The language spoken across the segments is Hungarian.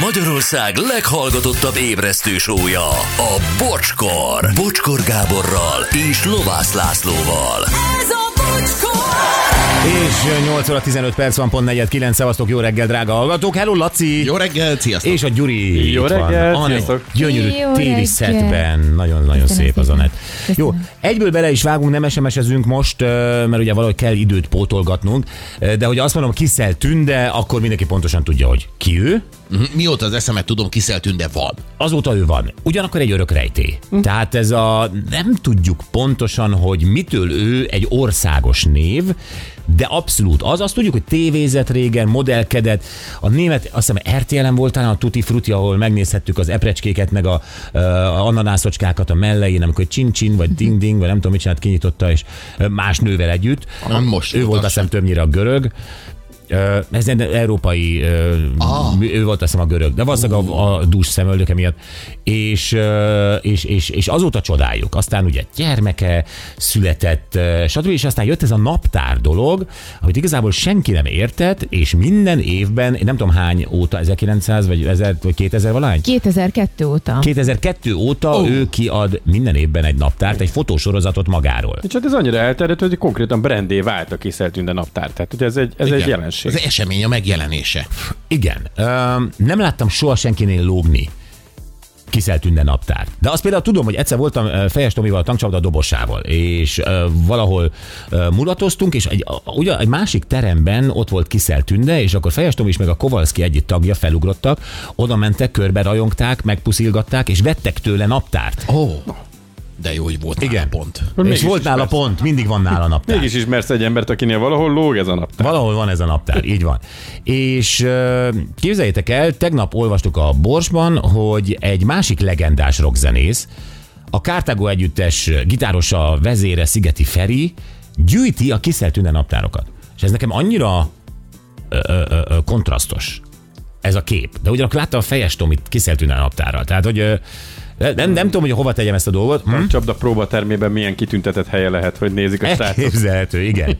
Magyarország leghallgatottabb ébresztő sója, a Bocskor. Bocskor Gáborral és Lovász Lászlóval. Ez a bocskor! És 8 óra 15 perc van, pont 4 9 szevasztok, jó reggel, drága hallgatók. Hello, Laci! Jó reggel, sziasztok! És a Gyuri Jó reggel, Van egy sziasztok. gyönyörű Jó téli reggel. szetben. Nagyon-nagyon szép az a szépen. net. Jó, egyből bele is vágunk, nem SMS-ezünk most, mert ugye valahogy kell időt pótolgatnunk, de hogy azt mondom, Kiszel Tünde, akkor mindenki pontosan tudja, hogy ki ő. Mhm, Mióta az eszemet tudom, kiszeltünk, de van. Azóta ő van. Ugyanakkor egy örök rejtély. Hm. Tehát ez a, nem tudjuk pontosan, hogy mitől ő egy országos név, de abszolút az. Azt tudjuk, hogy tévézett régen, modellkedett. A német, azt hiszem RTL-en volt talán a Tutti Frutti, ahol megnézhettük az eprecskéket, meg a, a ananászocskákat a mellején, amikor csin-csin, vagy ding-ding, vagy nem tudom, mit csinált, kinyitotta, és más nővel együtt. Nem most Ő volt azt hiszem többnyire a görög. Ez egy európai, Ah. ő volt azt hiszem a görög, de valószínűleg a, a dús szemöldöke miatt. És, és, és, és azóta csodáljuk. Aztán ugye gyermeke született, stb. És aztán jött ez a naptár dolog, amit igazából senki nem értett, és minden évben, én nem tudom hány óta, 1900 vagy 1000 vagy 2000 valány? 2002 óta. 2002 óta oh. ő kiad minden évben egy naptárt, egy fotósorozatot magáról. És hát ez annyira elterjedt, hogy konkrétan brandé vált a kiszeltűnde naptár. Tehát ugye ez egy, ez egy Igen. Jelenség. Az esemény a megjelenése. Igen. Öm, nem láttam soha senkinél lógni kiszeltünde naptár. De azt például tudom, hogy egyszer voltam ö, Fejes Tomival a tankcsapda dobosával, és ö, valahol ö, mulatoztunk, és egy, ugye egy másik teremben ott volt kiszeltünde, és akkor Fejes Tomi is meg a Kovalszki egyik tagja felugrottak, oda mentek, körbe rajongták, megpuszilgatták, és vettek tőle naptárt. Oh, de jó, hogy volt Igen. nála pont. És mégis volt is nála persze. pont, mindig van nála naptár. Mégis ismersz egy embert, akinél valahol lóg ez a naptár. Valahol van ez a naptár, így van. És képzeljétek el, tegnap olvastuk a Borsban, hogy egy másik legendás rockzenész, a Kártágó együttes gitárosa, vezére Szigeti Feri gyűjti a kiszeltűnde naptárokat. És ez nekem annyira ö, ö, ö, kontrasztos ez a kép. De ugyanakkor látta a fejes Tomit kiszeltűnde naptárral. Tehát, hogy ö, nem, nem tudom, hogy hova tegyem ezt a dolgot. Hm? Csapda próbatermében milyen kitüntetett helye lehet, hogy nézik a srácok. Elképzelhető, igen.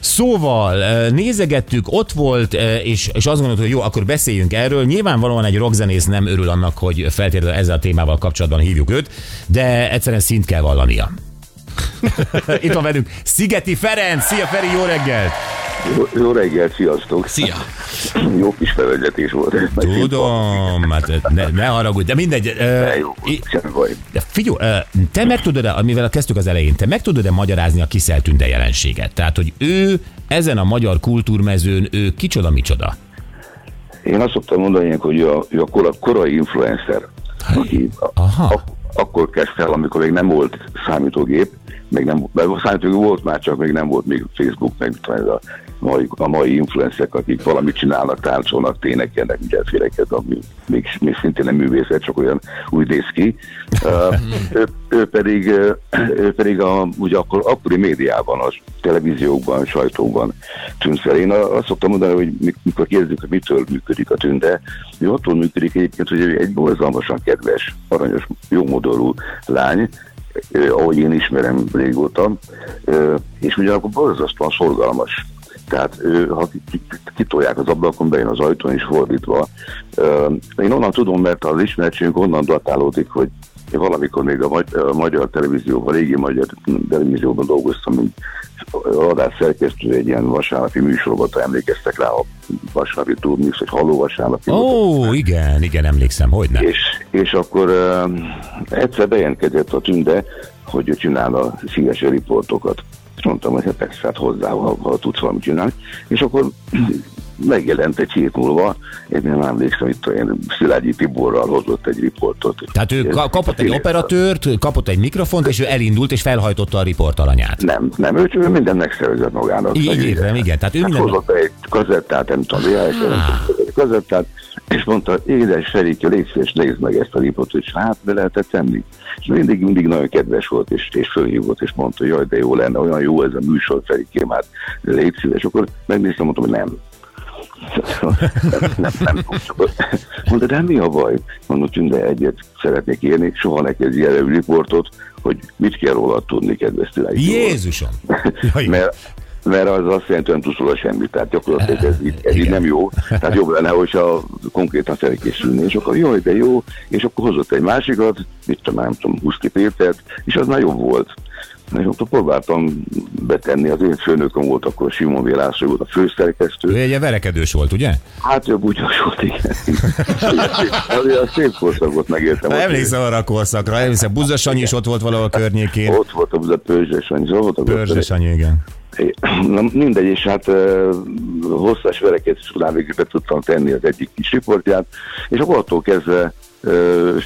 Szóval nézegettük, ott volt, és, és azt gondoltuk, hogy jó, akkor beszéljünk erről. Nyilvánvalóan egy rockzenész nem örül annak, hogy feltétlenül ezzel a témával kapcsolatban hívjuk őt, de egyszerűen szint kell vallania. Itt van velünk Szigeti Ferenc. Szia Feri, jó reggelt! Jó, jó reggelt, sziasztok! Szia! Jó kis felvezetés volt. Tudom, hát ne, ne haragudj, de mindegy. De jó, i- semmi baj. De figyelj, te meg tudod-e, amivel kezdtük az elején, te meg tudod-e magyarázni a kiszeltünde jelenséget? Tehát, hogy ő ezen a magyar kultúrmezőn, ő kicsoda, micsoda? Én azt szoktam mondani, hogy ő a, ő a kora, korai influencer, aki Aha. a, akkor kezd fel, amikor még nem volt számítógép, még nem, mert számítógép volt már, csak még nem volt még Facebook, meg ez a mai, a mai influencerek, akik valamit csinálnak, táncolnak, ténekelnek, mindenféleket, ami még, még szintén nem művészet, csak olyan úgy néz ki. Uh, ő, ő, pedig, ő pedig a, ugye akkor, akkori médiában, a televíziókban, sajtóban tűnt fel. Én azt szoktam mondani, hogy mik- mikor kérdezik, hogy mitől működik a tünde, hogy attól működik egyébként, hogy egy borzalmasan kedves, aranyos, jómodorú lány, ahogy én ismerem régóta, és ugyanakkor borzasztóan szorgalmas. Tehát ő, ha ki- ki- kitolják az ablakon, bejön az ajtón is fordítva. Én onnan tudom, mert az ismertségünk onnan datálódik, hogy én valamikor még a, magy- a magyar televízióban, a régi magyar televízióban dolgoztam, mint adás szerkesztő egy ilyen vasárnapi műsorban, emlékeztek rá a vasárnapi turmix, vagy haló vasárnapi. Ó, igen, igen, emlékszem, hogy nem. És, és akkor uh, egyszer bejelentkezett a tünde, hogy ő csinál a szíves riportokat. Mondtam, hogy hát hát hozzá, ha, ha tudsz valamit csinálni. És akkor megjelent egy hét múlva, én nem emlékszem, itt olyan Szilágyi Tiborral hozott egy riportot. Tehát ő ka- kapott egy operatőrt, kapott egy mikrofont, és ő elindult, és felhajtotta a riportalanyát. Nem, nem, ő csak minden megszervezett magának. Így Meg értem, igen. Tehát ő Hát minden... hozott egy kazettát, nem tudom, VHS, nem tudom, egy kazettát, és mondta, édes Ferike, légy szíves, nézd meg ezt a riportot, és hát be lehetett tenni. És mindig, mindig nagyon kedves volt, és, és fölhívott, és mondta, jaj, de jó lenne, olyan jó ez a műsor, Ferikém, hát légy szíves. Akkor megnéztem, mondtam, hogy nem. nem, nem, nem. Mondta, de mi a baj? Mondom, Tünde, egyet szeretnék írni, soha ne kezdj ilyen riportot, hogy mit kell róla tudni, kedves. Jézusom! Mert mert az azt jelenti, hogy nem tudsz róla semmit, tehát gyakorlatilag ez, így, ez így nem jó. Tehát jobb lenne, hogyha konkrétan felkészülni, és akkor jó, de jó, és akkor hozott egy másikat, mit tudom, nem tudom, Huszki Pétert, és az már jobb volt. És akkor próbáltam betenni, az én főnököm volt akkor Simon Vélászló volt a főszerkesztő, Ő egy verekedős volt, ugye? Hát ő bugyos volt, igen. A szép korszakot megéltem. Na, emlékszem arra a korszakra, emlékszem, Buzza Sanyi is ott volt valahol a környékén. Ott volt a Pörzses Annyi, szóval voltak ott. Pörzse Sanyi, igen. Na, mindegy, és hát hosszas verekedés után végül be tudtam tenni az egyik kis riportját, és akkor attól kezdve uh,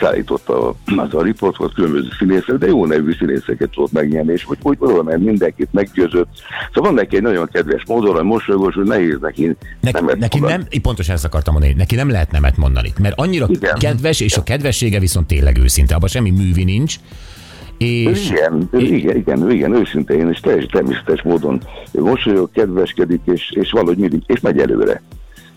szállította az a riport, volt különböző színészek, de jó nevű színészeket tudott megnyerni, és hogy úgy oda ment, mindenkit meggyőzött. Szóval van neki egy nagyon kedves módon, hogy mosolygós, hogy nehéz neki Neki, nemet neki mondani. nem, pontosan ezt akartam mondani, neki nem lehet nemet mondani, mert annyira Igen. kedves, és a kedvessége viszont tényleg őszinte, abban semmi művi nincs. És Igen, igen, igen, igen, őszintén, és teljesen természetes módon mosolyog, kedveskedik, és, és valahogy mindig, és megy előre.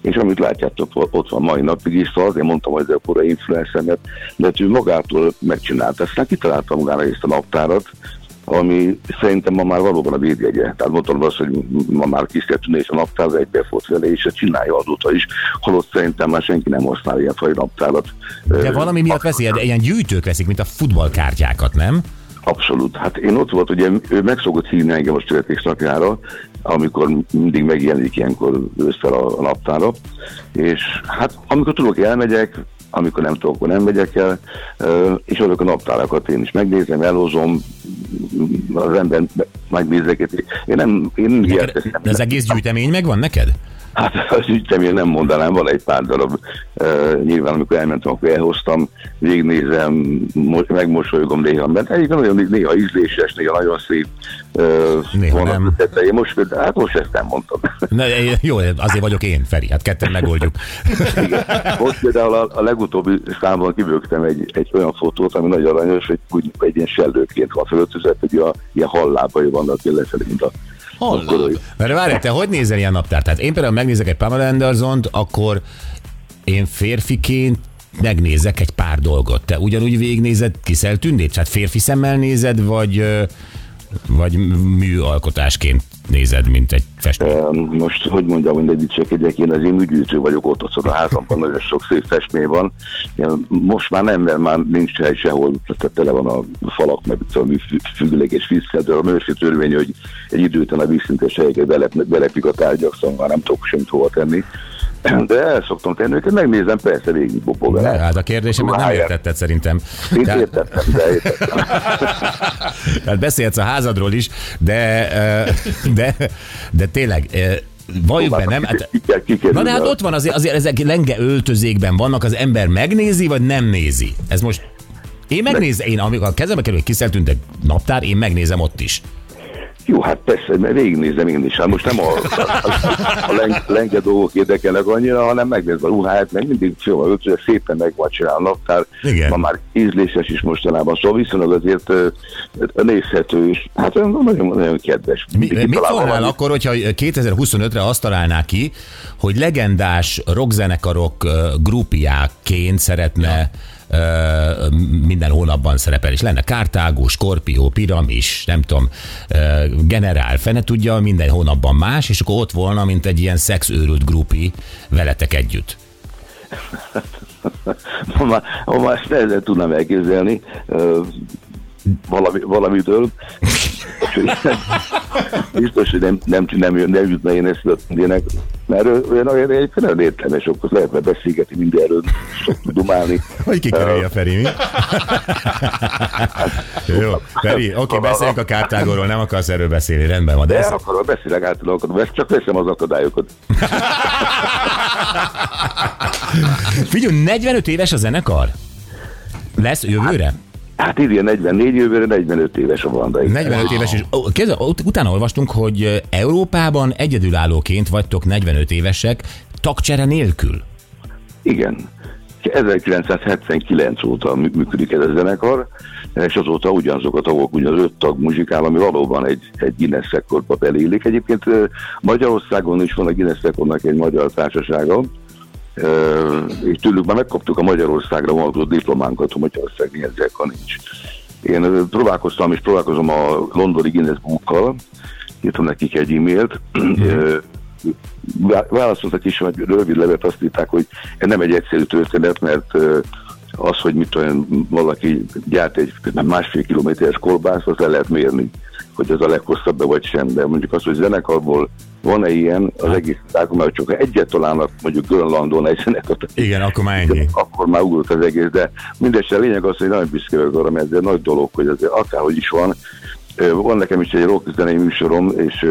És amit látjátok, ott, van mai napig is, szóval azért mondtam, hogy ez a korai influencemet, de hát ő magától megcsinálta. Aztán kitalálta magára ezt a naptárat, ami szerintem ma már valóban a védjegye. Tehát mondtam azt, hogy ma már kis kell tűnni, és a naptár egybe volt vele, és csinálja azóta is, holott szerintem már senki nem használ ilyen fajta naptárat. de valami miatt veszi, de ilyen gyűjtők veszik, mint a futballkártyákat, nem? Abszolút. Hát én ott volt, ugye ő meg szokott hívni engem a születésnapjára, amikor mindig megjelenik ilyenkor ősszel a, a naptára, és hát amikor tudok, elmegyek, amikor nem tudok, akkor nem megyek el, és azok a naptárakat én is megnézem, elhozom, az ember megnézek, én nem, én nem teszem. De az egész gyűjtemény megvan neked? Hát az ügytem, én nem mondanám, van egy pár darab. Uh, nyilván, amikor elmentem, akkor elhoztam, végignézem, mo- megmosolygom néha, mert egyébként nagyon néha ízléses, néha nagyon szép. Uh, Néha nem. ötletei. Most, például- hát most ezt nem mondtam. Na, jó, azért vagyok én, Feri, hát ketten megoldjuk. Igen. Most például a, a legutóbbi számban kibőgtem egy, egy olyan fotót, ami nagyon aranyos, hogy úgy egy ilyen sellőként van fölöltözött, hogy a, ilyen hallábai vannak lefelé, mint a Akkor, Mert várj, te hogy nézel ilyen naptárt? Tehát én például megnézek egy Pamela anderson akkor én férfiként megnézek egy pár dolgot. Te ugyanúgy végignézed Kiszel Tündét? Tehát férfi szemmel nézed, vagy, vagy műalkotásként nézed, mint egy? Ö, Most, hogy mondjam, hogy ne dicsekedjek, én az én ügyűjtő vagyok ott, ott a házamban nagyon sok szép festmény van. Most már nem, mert már nincs hely sehol, tehát tele van a falak, meg tudom, fü- függőleg és vízkel, de a műszi törvény, hogy egy idő után a vízszintes helyeket belep, belepik a tárgyak, szóval már nem tudok semmit hova tenni. De el szoktam tenni őket, megnézem, persze végig bobog. Ne, hát a kérdésemet nem értetted szerintem. Én Tehát, értettem, de értettem. tehát beszélsz a házadról is, de, de, de tényleg, valljuk be, nem? Hát, Na de hát ott van azért, azért ezek lenge öltözékben vannak, az ember megnézi, vagy nem nézi? Ez most... Én megnézem, én amikor a kezembe kerül, hogy egy naptár, én megnézem ott is. Jó, hát persze, mert végignézem én is. Hát most nem a, a, a leng, lenge dolgok érdekelnek annyira, hanem megnézem a ruháját, meg mindig jó, öltöző, szépen meg van csinálni a naptár. Igen. Ma már ízléses is mostanában, szóval viszonylag azért nézhető is. Hát nagyon, nagyon kedves. Mi, mit valamit. akkor, hogyha 2025-re azt találná ki, hogy legendás rockzenekarok grupiáként szeretne ö, minden hónapban szerepel, és lenne Kártágó, Skorpió, Piramis, nem tudom, Generál, fene tudja, minden hónapban más, és akkor ott volna, mint egy ilyen szexőrült grupi veletek együtt. Ma már, ma már ezt nehezen tudnám elképzelni valami, valamitől. Biztos, hogy nem, nem, nem, nem, nem jutna én ezt a tündének, mert ő olyan olyan egy nagyon értelmes, akkor lehetne beszélgetni mindenről, sok dumálni. Hogy kikerülje a Feri, mi? Jó, Feri, oké, beszéljünk a kártágóról, nem akarsz erről beszélni, rendben van. De De ez, akarok, beszélek általában, csak veszem az akadályokat. figyelj, 45 éves a zenekar? Lesz jövőre? Hát idén 44 jövőre, 45 éves a Vanda. 45 éves, és utána olvastunk, hogy Európában egyedülállóként vagytok 45 évesek, tagcsere nélkül. Igen. 1979 óta mű- működik ez a zenekar, és azóta ugyanazok a tagok, ugyan az öt tag muzsikál, ami valóban egy, egy Guinness rekordba belélik. Egyébként Magyarországon is van a Guinness rekordnak egy magyar társasága, és tőlük már megkaptuk a Magyarországra vonatkozó diplománkat, hogy Magyarország ilyen zenekar nincs. Én próbálkoztam és próbálkozom a londoni Guinness Bookkal, írtam nekik egy e-mailt, vá- válaszoltak is, hogy rövid levet azt írták, hogy ez nem egy egyszerű történet, mert az, hogy mit olyan valaki gyárt egy másfél kilométeres kolbászt, azt el lehet mérni, hogy az a leghosszabb vagy sem, de mondjuk az, hogy zenekarból van-e ilyen, az egész világon, mert csak egyet találnak mondjuk Grönlandon egy zenekart, Igen, akkor már ennyi. akkor már ugrott az egész, de mindesetre a lényeg az, hogy nagyon büszke vagyok arra, mert ez egy nagy dolog, hogy azért akárhogy is van, van nekem is egy rock zenei műsorom, és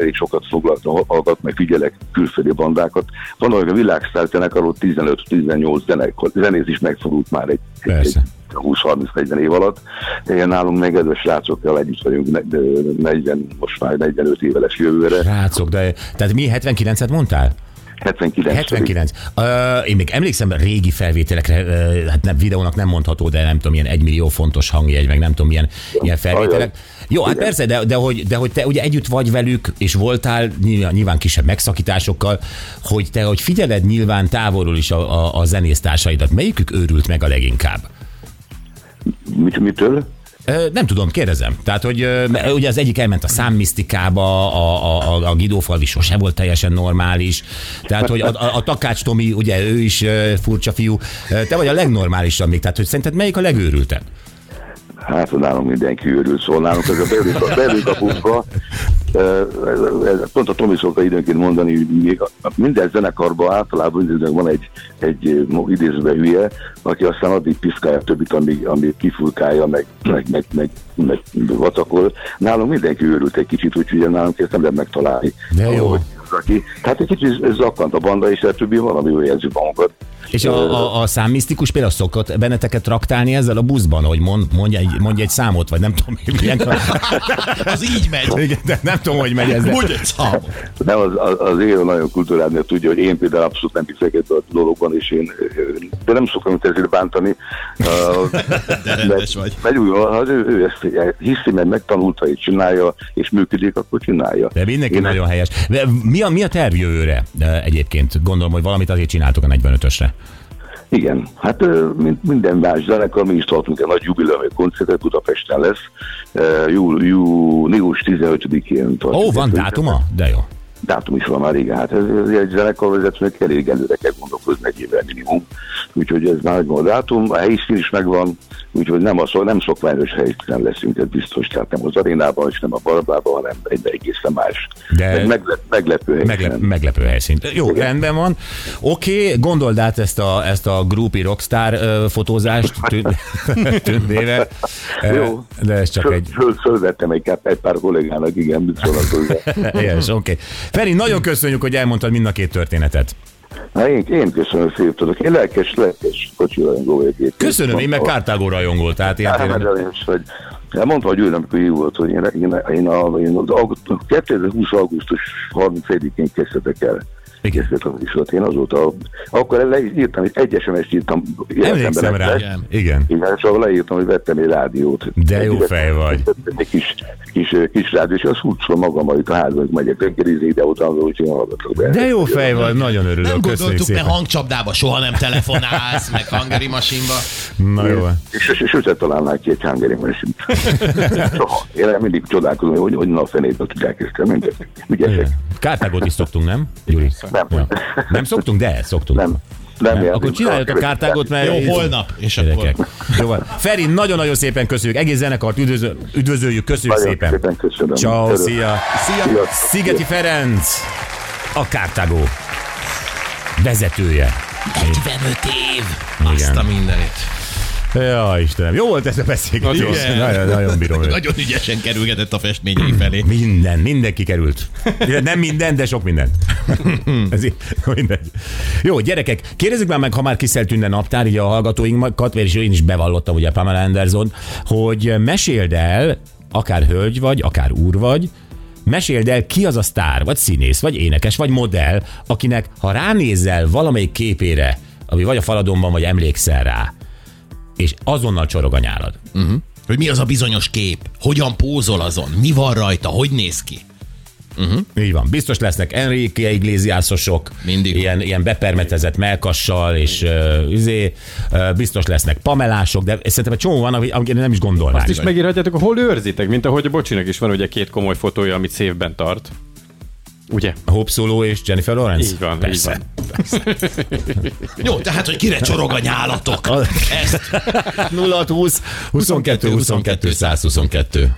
elég sokat foglaltam, hallgat, meg figyelek külföldi bandákat. Van, hogy a világsztár zenekarról 15-18 zenekar, zenész is megfordult már egy, Persze. egy 20-30-40 év alatt. Én nálunk meg kedves srácokkal együtt vagyunk ne- de 40, most már 45 éveles jövőre. Rácok, de tehát mi 79-et mondtál? 79. 79. Uh, én még emlékszem régi felvételekre, uh, hát nem, videónak nem mondható, de nem tudom, ilyen egymillió fontos hangjegy, meg nem tudom, milyen, ilyen felvételek. Jó, hát Igen. persze, de, de, hogy, de hogy te ugye együtt vagy velük, és voltál nyilván, nyilván kisebb megszakításokkal, hogy te, hogy figyeled nyilván távolról is a, a, a zenésztársaidat, melyikük őrült meg a leginkább? Mit, mitől? Nem tudom, kérdezem. Tehát, hogy ugye az egyik elment a számmisztikába, a, a, a, a Gidófalvi sose volt teljesen normális. Tehát, hogy a, a, a Takács Tomi, ugye ő is furcsa fiú. Te vagy a legnormálisabb még. Tehát, hogy szerinted melyik a legőrültebb? Hát nálunk mindenki őrült, szóval nálunk ez a belül, a belül kapunkba, pont a Tomi szokta időnként mondani, hogy még minden zenekarban általában időnként van egy, egy idézve hülye, aki aztán addig piszkálja többit, amíg, amíg kifurkálja, meg, meg, meg, meg, meg vacakol. Nálunk mindenki őrült egy kicsit, úgyhogy nálunk ezt nem lehet megtalálni. De jó. Ahogy Aki, tehát egy kicsit zakkant a banda, és a többi valami jól érzük magunkat. És a, a, a számmisztikus például szokott benneteket traktálni ezzel a buszban, hogy mond, mondja, egy, mondja egy számot, vagy nem tudom, hogy milyen. Az így megy. Igen, de nem tudom, hogy megy ez. de- Mondj egy számot. Nem, az, az, az élő nagyon kultúrálni, tudja, hogy én például abszolút nem hiszek a dologban, és én, de nem szoktam őt ezért bántani. De rendes vagy. Mert úgy, ha ő, ő ezt hiszi, meg megtanulta, és csinálja, és működik, akkor csinálja. De mindenki Én- nagyon helyes. De mi a, mi a terv jövőre egyébként? Gondolom, hogy valamit azért csináltok a 45-ösre. Igen, hát mint minden más zenekar, mi is tartunk egy nagy jubileumi koncertet, Budapesten lesz. Jú, június 15-én Ó, tartjuk van dátuma? De jó. dátum is van már igen. Hát ez, ez egy zenekarvezetőnek elég előre kell gondolkozni egy évvel minimum. Úgyhogy ez már megvan a dátum, a helyszín is megvan, úgyhogy nem, a, nem szokványos helyszínen leszünk, ez biztos. Tehát nem az arénában, és nem a barbában, hanem egy egészen más. De- Meg meglep, meglepő helyszínen. Meglep, meglepő helyszínt. Jó, rendben van. Oké, okay, gondold át ezt a, ezt a groupie rockstar fotózást tün- tündével. Jó. De ez csak Föl, egy... föl, fölvettem egy, egy pár kollégának, igen, mit szólnak. Yes, oké. Okay. Feri, nagyon köszönjük, hogy elmondtad mind a két történetet. Na, én, én köszönöm szépen, tudok. Én lelkes, lelkes kocsi rajongó vagyok. Köszönöm, én meg Kártágó rajongó, tehát ilyen Hát, tényleg... hát, én is, hogy hát mondta, hogy ő, amikor jó volt, hogy én, én, én, a, én az augustus, 2020. augusztus 31-én kezdtek el. Igen. Kezdtek a műsort. Én azóta, akkor le is írtam, hogy egy SMS-t írtam. Emlékszem rá. Igen. Igen. Igen, és ahol leírtam, hogy vettem egy rádiót. De jó Egy- fej vagy. Egy kis, kis, kis rádió, és azt húzom magam, hogy a házban megyek reggelizni ide, utána, úgyhogy hallgatok be. De jó fej vagy, nagyon örülök. Nem gondoltuk, szépen. hangcsapdába soha nem telefonálsz, meg hangeri masinba. Na jó. És, sose találnák ki egy hangeri mesét. Soha. Én mindig csodálkozom, hogy hogy na a fenében tudják ezt, mindegy. Ügyesek. Kártágót is szoktunk, nem? Gyuri? Nem. Ja. Nem szoktunk, de szoktunk. Nem. Nem, Nem. Akkor csináljuk a kártágot, mert... Jó, holnap. És Gyerekek. akkor... Jó van. Feri, nagyon-nagyon szépen köszönjük. Egész zenekart üdvözöl, üdvözöljük, köszönjük Nagyon szépen. szépen köszönöm. Ciao, Örök. szia. Szia. Szigeti Ferenc, a Kártágó vezetője. 45 év. Azt Igen. a mindenit. Ja, Istenem, jó volt ez a beszélgetés. Nagyon, nagyon bírom őt. Nagyon ügyesen kerülgetett a festményei felé. Minden, mindenki került. Ja, Nem minden, de sok minden. Ez így, mindegy. Jó, gyerekek, kérdezzük már meg, ha már kiszelt tűnne naptár, így a hallgatóinkat, és én is bevallottam, ugye Pamela Anderson, hogy meséld el, akár hölgy vagy, akár úr vagy, meséld el, ki az a sztár, vagy színész, vagy énekes, vagy modell, akinek, ha ránézel valamelyik képére, ami vagy a faladon van, vagy emlékszel rá, és azonnal csorog a nyálad. Hogy mi az a bizonyos kép? Hogyan pózol azon? Mi van rajta? Hogy néz ki? Uh-huh. Így van. Biztos lesznek Enrique Iglesiasosok, Mindig. Ilyen, ilyen bepermetezett melkassal, és uh, izé, uh, biztos lesznek pamelások, de szerintem egy csomó van, amit nem is gondolnánk. Azt is megírhatjátok, hol őrzitek, mint ahogy a Bocsinak is van ugye két komoly fotója, amit szévben tart. Ugye? Hope Solo és Jennifer Lawrence? Így van, Persze. így Jó, tehát, hogy kire csorog a nyálatok. Ezt 0 20 22 22 122.